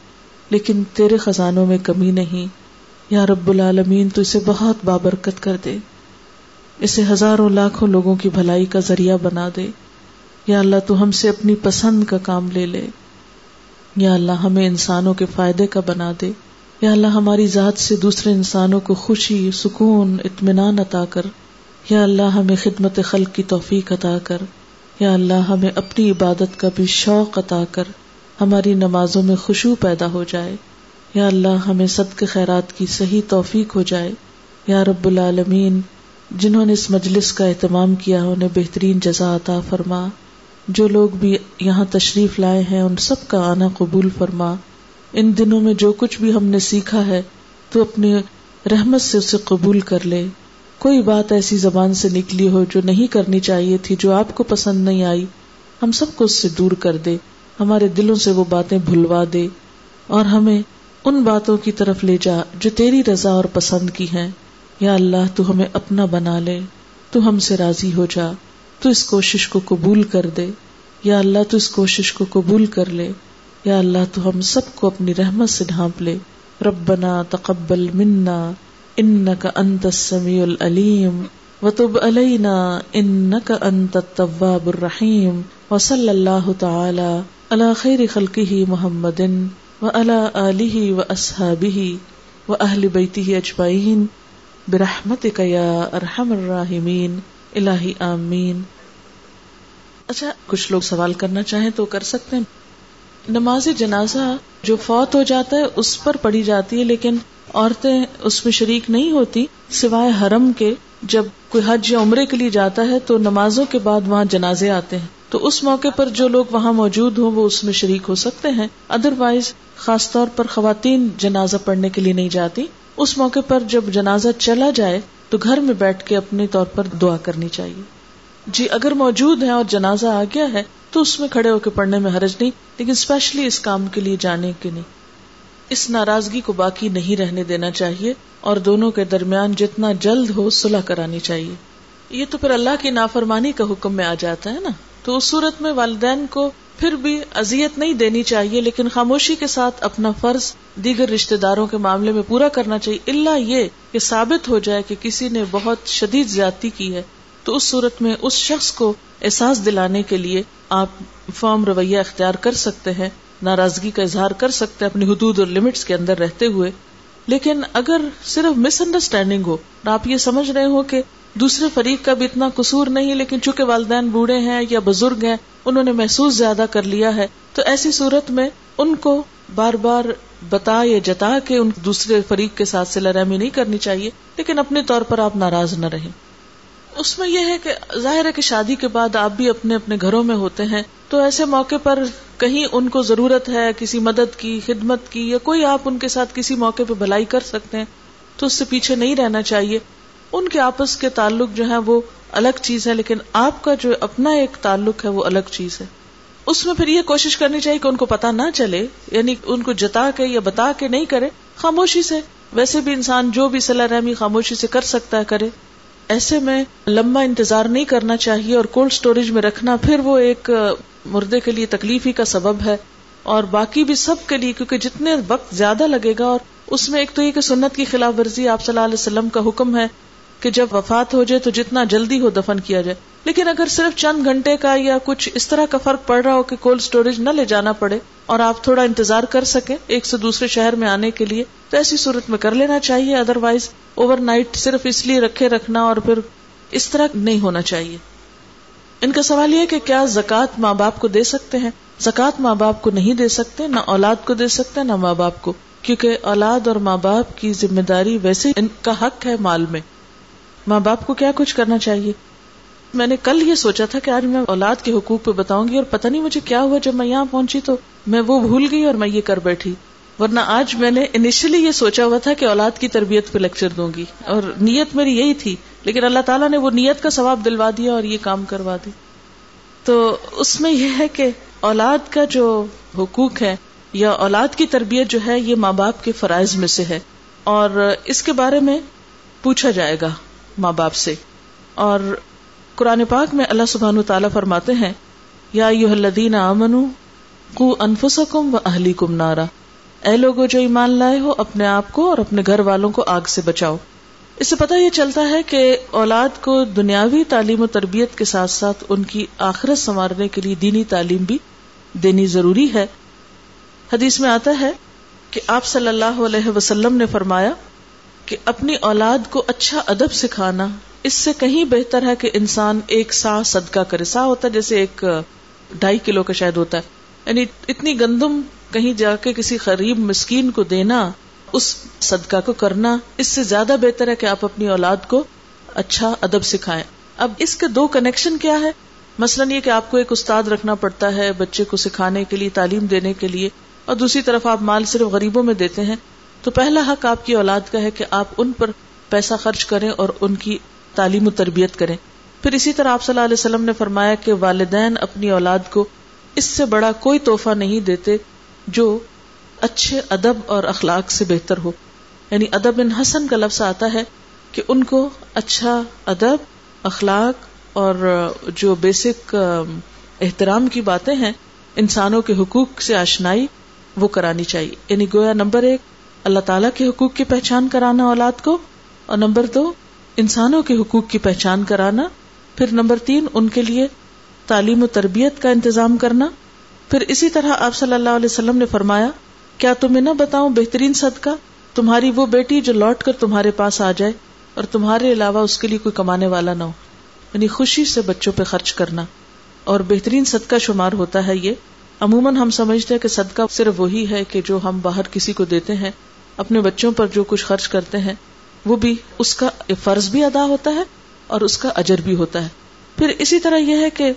لیکن تیرے خزانوں میں کمی نہیں۔ یا رب العالمین، تو اسے بہت بابرکت کر دے۔ اسے ہزاروں لاکھوں لوگوں کی بھلائی کا ذریعہ بنا دے۔ یا اللہ، تو ہم سے اپنی پسند کا کام لے لے۔ یا اللہ، ہمیں انسانوں کے فائدے کا بنا دے۔ یا اللہ، ہماری ذات سے دوسرے انسانوں کو خوشی، سکون، اطمینان عطا کر۔ یا اللہ، ہمیں خدمت خلق کی توفیق عطا کر۔ یا اللہ، ہمیں اپنی عبادت کا بھی شوق عطا کر۔ ہماری نمازوں میں خوشبو پیدا ہو جائے۔ یا اللہ، ہمیں صدق خیرات کی صحیح توفیق ہو جائے۔ یا رب العالمین جنہوں نے اس مجلس کا اہتمام کیا انہیں بہترین جزا عطا فرما۔ جو لوگ بھی یہاں تشریف لائے ہیں، ان سب کا آنا قبول فرما۔ ان دنوں میں جو کچھ بھی ہم نے سیکھا ہے، تو اپنی رحمت سے اسے قبول کر لے۔ کوئی بات ایسی زبان سے نکلی ہو جو نہیں کرنی چاہیے تھی، جو آپ کو پسند نہیں آئی۔ ہم سب کو اس سے دور کر دے۔ ہمارے دلوں سے وہ باتیں بھلوا دے۔ اور ہمیں ان باتوں کی طرف لے جا جو تیری رضا اور پسند کی ہیں۔ یا اللہ، تو ہمیں اپنا بنا لے، تو ہم سے راضی ہو جا، تو اس کوشش کو قبول کر دے۔ یا اللہ، تو اس کوشش کو قبول کر لے۔ یا اللہ، تو ہم سب کو اپنی رحمت سے ڈھانپ لے۔ ربنا تقبل منا انك انت السميع العليم وتب علينا انك انت التواب الرحيم وصلى الله تعالى على خير خلقه محمد وعلى اله واصحابه واهل بيته اجمعين برحمتك يا ارحم الراحمين الہی آمین۔ اچھا کچھ لوگ سوال کرنا چاہیں تو کر سکتے ہیں۔ نماز جنازہ جو فوت ہو جاتا ہے، اس پر پڑھی جاتی ہے، لیکن عورتیں اس میں شریک نہیں ہوتی، سوائے حرم کے۔ جب کوئی حج یا عمرے کے لیے جاتا ہے، تو نمازوں کے بعد وہاں جنازے آتے ہیں۔ تو اس موقع پر جو لوگ وہاں موجود ہوں، وہ اس میں شریک ہو سکتے ہیں۔ ادر وائز خاص طور پر خواتین جنازہ پڑھنے کے لیے نہیں جاتی، اس موقع پر جب جنازہ چلا جائے تو گھر میں بیٹھ کے اپنے طور پر دعا کرنی چاہیے۔ جی اگر موجود ہے اور جنازہ آ گیا ہے تو اس میں کھڑے ہو کے پڑھنے میں حرج نہیں، لیکن اسپیشلی اس کام کے لیے جانے کے نہیں۔ اس ناراضگی کو باقی نہیں رہنے دینا چاہیے اور دونوں کے درمیان جتنا جلد ہو صلح کرانی چاہیے۔ یہ تو پھر اللہ کی نافرمانی کا حکم میں آ جاتا ہے نا۔ تو اس صورت میں والدین کو پھر بھی اذیت نہیں دینی چاہیے، لیکن خاموشی کے ساتھ اپنا فرض دیگر رشتے داروں کے معاملے میں پورا کرنا چاہیے۔ اللہ یہ کہ ثابت ہو جائے کہ کسی نے بہت شدید زیادتی کی ہے، تو اس صورت میں اس شخص کو احساس دلانے کے لیے آپ فارم رویہ اختیار کر سکتے ہیں، ناراضگی کا اظہار کر سکتے ہیں اپنی حدود اور لمٹس کے اندر رہتے ہوئے۔ لیکن اگر صرف مس انڈرسٹینڈنگ ہو اور آپ یہ سمجھ رہے ہو کہ دوسرے فریق کا بھی اتنا قصور نہیں، لیکن چونکہ والدین بوڑھے ہیں یا بزرگ ہیں، انہوں نے محسوس زیادہ کر لیا ہے۔ تو ایسی صورت میں ان کو بار بار بتا یا جتا کے ان دوسرے فریق کے ساتھ سے رحمی نہیں کرنی چاہیے، لیکن اپنے طور پر آپ ناراض نہ رہیں۔ اس میں یہ ہے کہ ظاہر ہے کہ شادی کے بعد آپ بھی اپنے اپنے گھروں میں ہوتے ہیں، تو ایسے موقع پر کہیں ان کو ضرورت ہے کسی مدد کی، خدمت کی، یا کوئی آپ ان کے ساتھ کسی موقع پہ بھلائی کر سکتے ہیں، تو اس سے پیچھے نہیں رہنا چاہیے۔ ان کے آپس کے تعلق جو ہے وہ الگ چیز ہے، لیکن آپ کا جو اپنا ایک تعلق ہے وہ الگ چیز ہے۔ اس میں پھر یہ کوشش کرنی چاہیے کہ ان کو پتا نہ چلے یعنی ان کو جتا کے یا بتا کے نہیں کرے، خاموشی سے۔ ویسے بھی انسان جو بھی صلاح رحمی خاموشی سے کر سکتا ہے، کرے۔ ایسے میں لمبا انتظار نہیں کرنا چاہیے اور کولڈ اسٹوریج میں رکھنا پھر وہ ایک مردے کے لیے تکلیف ہی کا سبب ہے۔ اور باقی بھی سب کے لیے، کیونکہ جتنے وقت زیادہ لگے گا، اور اس میں ایک تو یہ کہ سنت کی خلاف ورزی آپ صلی اللہ علیہ وسلم کا حکم ہے کہ جب وفات ہو جائے تو جتنا جلدی ہو دفن کیا جائے۔ لیکن اگر صرف چند گھنٹے کا یا کچھ اس طرح کا فرق پڑ رہا ہو کہ کولڈ اسٹوریج نہ لے جانا پڑے اور آپ تھوڑا انتظار کر سکیں ایک سے دوسرے شہر میں آنے کے لیے، تو ایسی صورت میں کر لینا چاہیے ادر وائز اوور نائٹ صرف اس لیے رکھے رکھنا اور پھر اس طرح نہیں ہونا چاہیے۔ ان کا سوال یہ کہ کیا زکوٰۃ ماں باپ کو دے سکتے ہیں؟ زکوٰۃ ماں باپ کو نہیں دے سکتے، نہ اولاد کو دے سکتے، نہ ماں باپ کو۔ کیونکہ اولاد اور ماں باپ کی ذمہ داری ویسے ان کا حق ہے مال میں۔ ماں باپ کو کیا کچھ کرنا چاہیے؟ میں نے کل یہ سوچا تھا کہ آج میں اولاد کے حقوق پہ بتاؤں گی اور پتہ نہیں مجھے کیا ہوا جب میں یہاں پہنچی تو میں وہ بھول گئی اور میں یہ کر بیٹھی۔ ورنہ آج میں نے انیشلی یہ سوچا ہوا تھا کہ اولاد کی تربیت پہ لیکچر دوں گی اور نیت میری یہی تھی، لیکن اللہ تعالیٰ نے وہ نیت کا ثواب دلوا دیا اور یہ کام کروا دی۔ تو اس میں یہ ہے کہ اولاد کا جو حقوق ہے یا اولاد کی تربیت جو ہے، یہ ماں باپ کے فرائض میں سے ہے۔ اور اس کے بارے میں پوچھا جائے گا۔ ماں باپ سے۔ اور قرآن پاک میں اللہ سبحان تعالیٰ فرماتے ہیں، یا الذین آمنو کو انفسکم و اہلی کم نارا۔ اے لوگوں جو ایمان لائے ہو، اپنے آپ کو اور اپنے گھر والوں کو آگ سے بچاؤ۔ اس سے پتہ یہ چلتا ہے کہ اولاد کو دنیاوی تعلیم و تربیت کے ساتھ ساتھ ان کی آخرت سنوارنے کے لیے دینی تعلیم بھی دینی ضروری ہے۔ حدیث میں آتا ہے کہ آپ صلی اللہ علیہ وسلم نے فرمایا کہ اپنی اولاد کو اچھا ادب سکھانا، اس سے کہیں بہتر ہے کہ انسان ایک سا صدقہ کرے۔ سا ہوتا ہے جیسے ایک ڈھائی کلو کا شاید ہوتا ہے۔ یعنی اتنی گندم کہیں جا کے کسی غریب مسکین کو دینا، اس صدقہ کو کرنا، اس سے زیادہ بہتر ہے کہ آپ اپنی اولاد کو اچھا ادب سکھائیں۔ اب اس کے دو کنیکشن کیا ہے؟ مثلاً یہ کہ آپ کو ایک استاد رکھنا پڑتا ہے بچے کو سکھانے کے لیے، تعلیم دینے کے لیے، اور دوسری طرف آپ مال صرف غریبوں میں دیتے ہیں۔ تو پہلا حق آپ کی اولاد کا ہے کہ آپ ان پر پیسہ خرچ کریں اور ان کی تعلیم و تربیت کریں۔ پھر اسی طرح آپ صلی اللہ علیہ وسلم نے فرمایا کہ والدین اپنی اولاد کو اس سے بڑا کوئی تحفہ نہیں دیتے جو اچھے ادب اور اخلاق سے بہتر ہو۔ یعنی ادب ان حسن کا لفظ آتا ہے کہ ان کو اچھا ادب، اخلاق اور جو بیسک احترام کی باتیں ہیں، انسانوں کے حقوق سے آشنائی وہ کرانی چاہیے۔ یعنی گویا نمبر ایک اللہ تعالیٰ کے حقوق کی پہچان کرانا اولاد کو اور نمبر دو، انسانوں کے حقوق کی پہچان کرانا، پھر نمبر تین، ان کے لیے تعلیم و تربیت کا انتظام کرنا۔ پھر اسی طرح آپ صلی اللہ علیہ وسلم نے فرمایا، کیا تمہیں نہ بتاؤں بہترین صدقہ؟ تمہاری وہ بیٹی جو لوٹ کر تمہارے پاس آ جائے اور تمہارے علاوہ اس کے لیے کوئی کمانے والا نہ ہو۔ یعنی خوشی سے بچوں پہ خرچ کرنا۔ اور بہترین صدقہ شمار ہوتا ہے یہ۔ عموماً ہم سمجھتے ہیں کہ صدقہ صرف وہی ہے کہ جو ہم باہر کسی کو دیتے ہیں۔ اپنے بچوں پر جو کچھ خرچ کرتے ہیں، وہ بھی اس کا فرض بھی ادا ہوتا ہے اور اس کا اجر بھی ہوتا ہے۔ پھر اسی طرح یہ ہے کہ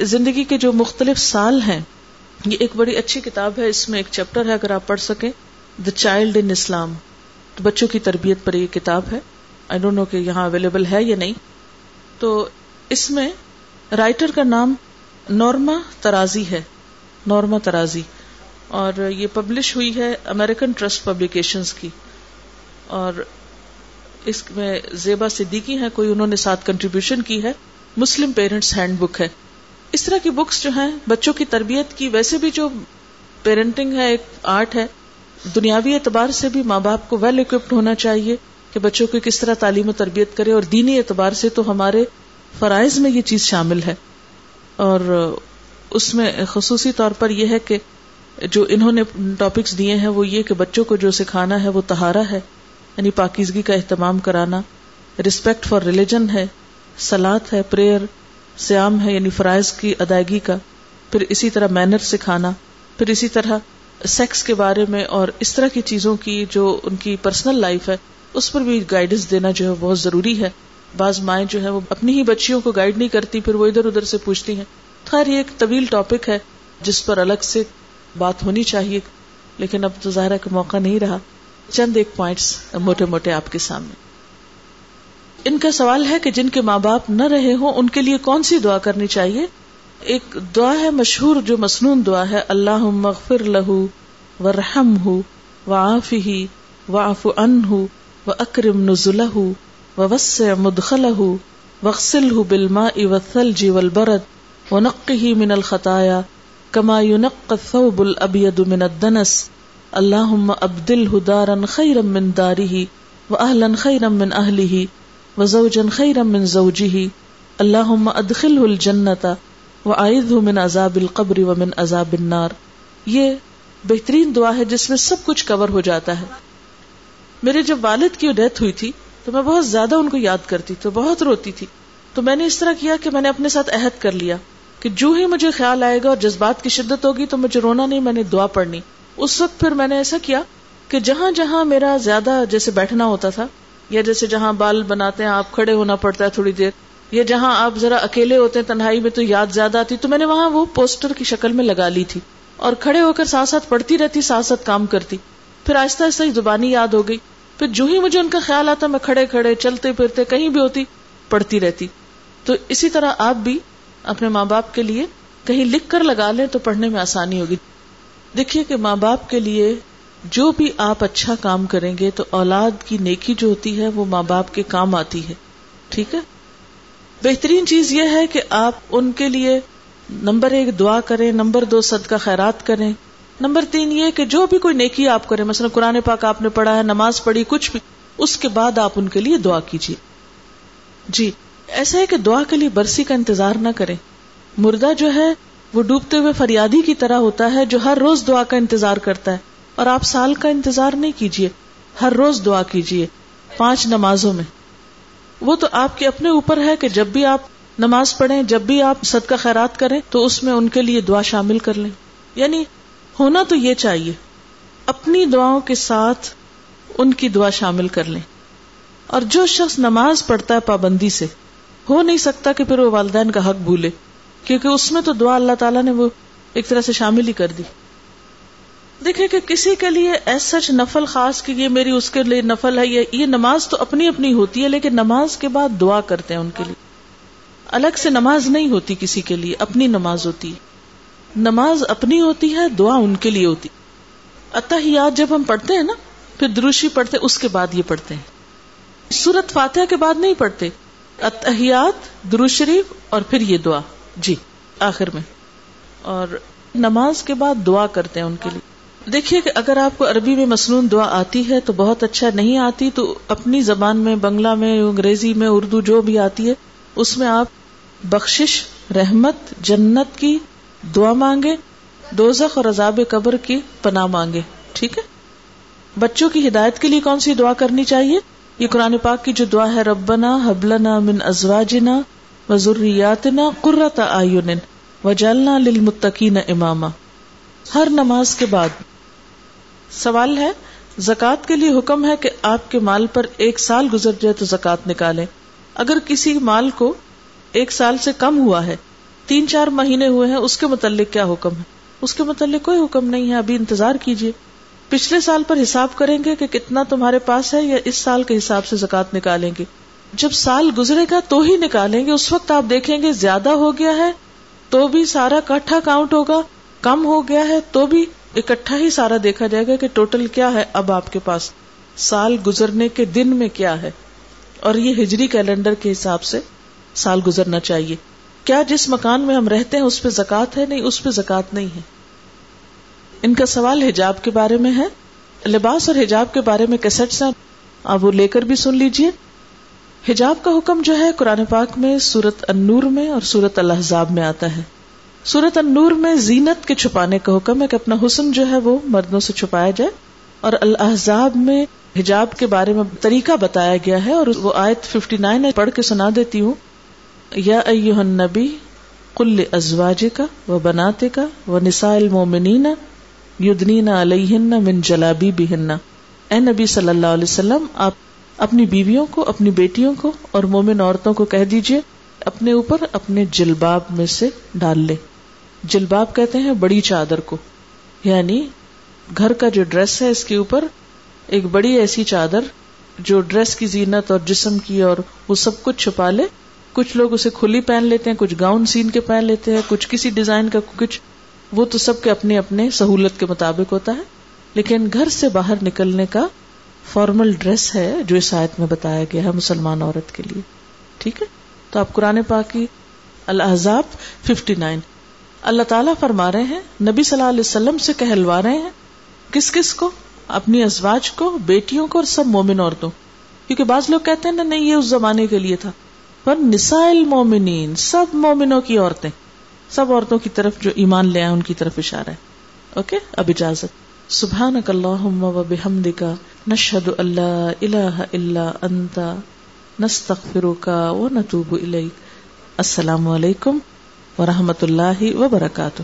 زندگی کے جو مختلف سال ہیں، یہ ایک بڑی اچھی کتاب ہے۔ اس میں ایک چیپٹر ہے، اگر آپ پڑھ سکیں۔ دا چائلڈ ان اسلام تو بچوں کی تربیت پر یہ کتاب ہے۔ آئی ڈونٹ نو کہ یہاں اویلیبل ہے یا نہیں۔ تو اس میں رائٹر کا نام نورما ترازی ہے۔ Norma Tarazi. اور یہ پبلش ہوئی ہے امیرکن ٹرسٹ پبلیکیشن کی اور اس میں زیبا صدیقی ہے کوئی انہوں نے ساتھ کنٹریبیوشن کی ہے۔ مسلم پیرنٹس ہینڈ بک ہے۔ اس طرح کی بکس جو ہیں، بچوں کی تربیت کی، ویسے بھی جو پیرنٹنگ ہے، ایک آرٹ ہے۔ دنیاوی اعتبار سے بھی ماں باپ کو ویل اکوپڈ ہونا چاہیے کہ بچوں کو کس طرح تعلیم و تربیت کرے اور دینی اعتبار سے تو ہمارے فرائض میں یہ چیز شامل ہے۔ اور اس میں خصوصی طور پر یہ ہے کہ جو انہوں نے ٹاپکس دیے ہیں وہ یہ کہ بچوں کو جو سکھانا ہے وہ تہارا ہے یعنی پاکیزگی کا اہتمام کرانا۔ ریسپیکٹ فار ریلیجن ہے سلاد ہے پریئر سیام ہے یعنی فرائض کی ادائیگی کا۔ پھر اسی طرح مینر سکھانا۔ پھر اسی طرح سیکس کے بارے میں اور اس طرح کی چیزوں کی جو ان کی پرسنل لائف ہے، اس پر بھی گائیڈنس دینا جو ہے بہت ضروری ہے۔ بعض مائیں جو ہے وہ اپنی ہی بچیوں کو گائیڈ نہیں کرتی، پھر وہ ادھر ادھر سے پوچھتی ہیں۔ خیر یہ ایک طویل ٹاپک ہے، جس پر الگ سے بات ہونی چاہیے، لیکن اب تو ظاہرہ کا موقع نہیں رہا۔ چند ایک پوائنٹس موٹے موٹے آپ کے سامنے۔ ان کا سوال ہے کہ جن کے ماں باپ نہ رہے ہوں، ان کے لیے کون سی دعا کرنی چاہیے؟ ایک دعا ہے مشہور جو مصنون دعا ہے اللہ مغفر لہو و رحم ہُو و آف ہی و آف ان ہُو و اکرم نزلہ ووسع مدخله واغسله بالماء والثلج والبرد ونقه من الخطايا كما ينقى الثوب الأبيض من الدنس. اللهم أبدله دارا خيرا من داره وأهلا خيرا من أهله وزوجا خيرا من زوجه. اللهم أدخله الجنة وأعذه من عذاب القبر ومن عذاب النار. یہ بہترین دعا ہے جس میں سب کچھ کور ہو جاتا ہے۔ میرے جب والد کی ڈیتھ ہوئی تھی تو میں بہت زیادہ ان کو یاد کرتی تو بہت روتی تھی۔ تو میں نے اس طرح کیا کہ میں نے اپنے ساتھ عہد کر لیا۔ کہ جو ہی مجھے خیال آئے گا اور جذبات کی شدت ہوگی تو مجھے رونا نہیں، میں نے دعا پڑھنی۔ اس وقت پھر میں نے ایسا کیا کہ جہاں جہاں میرا زیادہ جیسے بیٹھنا ہوتا تھا، یا جیسے جہاں بال بناتے ہیں، آپ کھڑے ہونا پڑتا ہے تھوڑی دیر، یا جہاں آپ ذرا اکیلے ہوتے ہیں، تنہائی میں تو یاد زیادہ آتی، تو میں نے وہاں وہ پوسٹر کی شکل میں لگا لی تھی۔ اور کھڑے ہو کر ساتھ ساتھ پڑھتی رہتی، ساتھ ساتھ کام کرتی۔ پھر آہستہ آہستہ زبانی یاد ہو گئی۔ پھر جو ہی مجھے ان کا خیال آتا، میں کھڑے کھڑے چلتے پھرتے کہیں بھی ہوتی، پڑھتی رہتی۔ تو اسی طرح آپ بھی اپنے ماں باپ کے لیے کہیں لکھ کر لگا لیں تو پڑھنے میں آسانی ہوگی۔ دیکھیے کہ ماں باپ کے لیے جو بھی آپ اچھا کام کریں گے تو اولاد کی نیکی جو ہوتی ہے وہ ماں باپ کے کام آتی ہے۔ ٹھیک ہے؟ بہترین چیز یہ ہے کہ آپ ان کے لیے نمبر ایک دعا کریں، نمبر دو صدقہ خیرات کریں۔ نمبر تین یہ کہ جو بھی کوئی نیکی آپ کریں، مثلا قرآن پاک آپ نے پڑھا ہے، نماز پڑھی، کچھ بھی، اس کے بعد آپ ان کے لیے دعا کیجیے جی۔ ایسا ہے کہ دعا کے لیے برسی کا انتظار نہ کریں۔ مردہ جو ہے، وہ ڈوبتے ہوئے فریادی کی طرح ہوتا ہے جو ہر روز دعا کا انتظار کرتا ہے۔ اور آپ سال کا انتظار نہیں کیجیے ہر روز دعا کیجیے پانچ نمازوں میں۔ وہ تو آپ کے اپنے اوپر ہے کہ جب بھی آپ نماز پڑھیں، جب بھی آپ صدقہ خیرات کریں، تو اس میں ان کے لیے دعا شامل کر لیں۔ یعنی ہونا تو یہ چاہیے، اپنی دعاؤں کے ساتھ ان کی دعا شامل کر لیں۔ اور جو شخص نماز پڑھتا ہے پابندی سے ہو نہیں سکتا کہ پھر وہ والدین کا حق بھولے، کیونکہ اس میں تو دعا اللہ تعالیٰ نے وہ ایک طرح سے شامل ہی کر دی۔ دیکھیں کہ کسی کے لیے ایس سچ نفل خاص کہ یہ میری اس کے لیے نفل ہے یہ نماز تو اپنی اپنی ہوتی ہے، لیکن نماز کے بعد دعا کرتے ہیں ان کے لیے۔ الگ سے نماز نہیں ہوتی کسی کے لیے، اپنی نماز ہوتی ہے۔ نماز اپنی ہوتی ہے، دعا ان کے لیے ہوتی۔ اتحیات جب ہم پڑھتے ہیں نا، پھر دروشی پڑھتے، اس کے بعد یہ پڑھتے ہیں۔ سورت فاتحہ کے بعد نہیں پڑھتے۔ اتحیات درو شریف اور پھر یہ دعا۔ جی آخر میں۔ اور نماز کے بعد دعا کرتے ہیں ان کے لیے۔ دیکھیے کہ اگر آپ کو عربی میں مصنون دعا آتی ہے تو بہت اچھا نہیں آتی، تو اپنی زبان میں، بنگلہ میں، انگریزی میں، اردو جو بھی آتی ہے، اس میں آپ بخشش، رحمت، جنت کی دعا مانگے، دوزخ اور عذاب قبر کی پناہ مانگے۔ ٹھیک ہے؟ بچوں کی ہدایت کے لیے کون سی دعا کرنی چاہیے؟ یہ قرآن پاک کی جو دعا ہے، ربنا حبلنا من ازواجنا وزریاتنا قرۃ آئین وجعلنا للمتقین اماما۔ ہر نماز کے بعد سوال ہے، زکوٰۃ کے لیے حکم ہے کہ آپ کے مال پر ایک سال گزر جائے تو زکوٰۃ نکالے اگر کسی مال کو ایک سال سے کم ہوا ہے، تین چار مہینے ہوئے ہیں، اس کے متعلق کیا حکم ہے؟ اس کے متعلق کوئی حکم نہیں ہے، ابھی انتظار کیجیے پچھلے سال پر حساب کریں گے کہ کتنا تمہارے پاس ہے یا اس سال کے حساب سے زکات نکالیں گے۔ جب سال گزرے گا تو ہی نکالیں گے۔ اس وقت آپ دیکھیں گے زیادہ ہو گیا ہے تو بھی سارا کٹھا کاؤنٹ ہوگا۔ کم ہو گیا ہے تو بھی اکٹھا ہی سارا دیکھا جائے گا کہ ٹوٹل کیا ہے اب آپ کے پاس۔ سال گزرنے کے دن میں کیا ہے؟ اور یہ ہجری کیلنڈر کے حساب سے سال گزرنا چاہیے۔ کیا جس مکان میں ہم رہتے ہیں اس پہ زکات ہے؟ نہیں، اس پہ زکات نہیں ہے۔ ان کا سوال حجاب کے بارے میں ہے؟ لباس اور حجاب کے بارے میں کیسٹ آپ وہ لے کر بھی سن لیجیے حجاب کا حکم جو ہے، قرآن پاک میں سورت انور میں اور سورت الحضاب میں آتا ہے۔ سورت انور میں زینت کے چھپانے کا حکم ہے کہ اپنا حسن جو ہے وہ مردوں سے چھپایا جائے۔ اور الحضاب میں حجاب کے بارے میں طریقہ بتایا گیا ہے اور وہ آیت 59 پڑھ کے سنا دیتی ہوں۔ یا ایوہ النبی قل ازواجک و بناتک و نساء المومنین یدنین علیہن من جلابی بہن اے نبی صلی اللہ علیہ وسلم، آپ اپنی بیویوں کو، اپنی بیٹیوں کو اور مومن عورتوں کو کہہ دیجیے، اپنے اوپر اپنے جلباب میں سے ڈال لے۔ جلباب کہتے ہیں بڑی چادر کو۔ یعنی گھر کا جو ڈریس ہے، اس کے اوپر ایک بڑی ایسی چادر جو ڈریس کی زینت اور جسم کی اور وہ سب کچھ چھپا لے۔ کچھ لوگ اسے کھلی پہن لیتے ہیں، کچھ گاؤن سین کے پہن لیتے ہیں، کچھ کسی ڈیزائن کا، کچھ وہ تو سب کے اپنے اپنے سہولت کے مطابق ہوتا ہے، لیکن گھر سے باہر نکلنے کا فارمل ڈریس ہے جو اس آیت میں بتایا گیا ہے مسلمان عورت کے لیے۔ ٹھیک ہے؟ تو آپ قرآن پاکی الحضاب ففٹی نائن اللہ تعالیٰ فرما رہے ہیں، نبی صلی اللہ علیہ وسلم سے کہلوا رہے ہیں، کس کس کو؟ اپنی ازواج کو، بیٹیوں کو اور سب مومن عورتوں کیونکہ بعض لوگ کہتے ہیں نا نہیں، یہ اس زمانے کے لیے تھا۔ پر نسائل مومنین سب مومنوں کی عورتیں۔ سب عورتوں کی طرف جو ایمان لے آئے، ان کی طرف اشارہ ہے۔ اوکے؟ اب اجازت۔ سبحان اللہم و بحمدک، نشہد اللہ الہ الا انت، نستغفرک و نتوب الیک۔ السلام علیکم ورحمۃ اللہ وبرکاتہ۔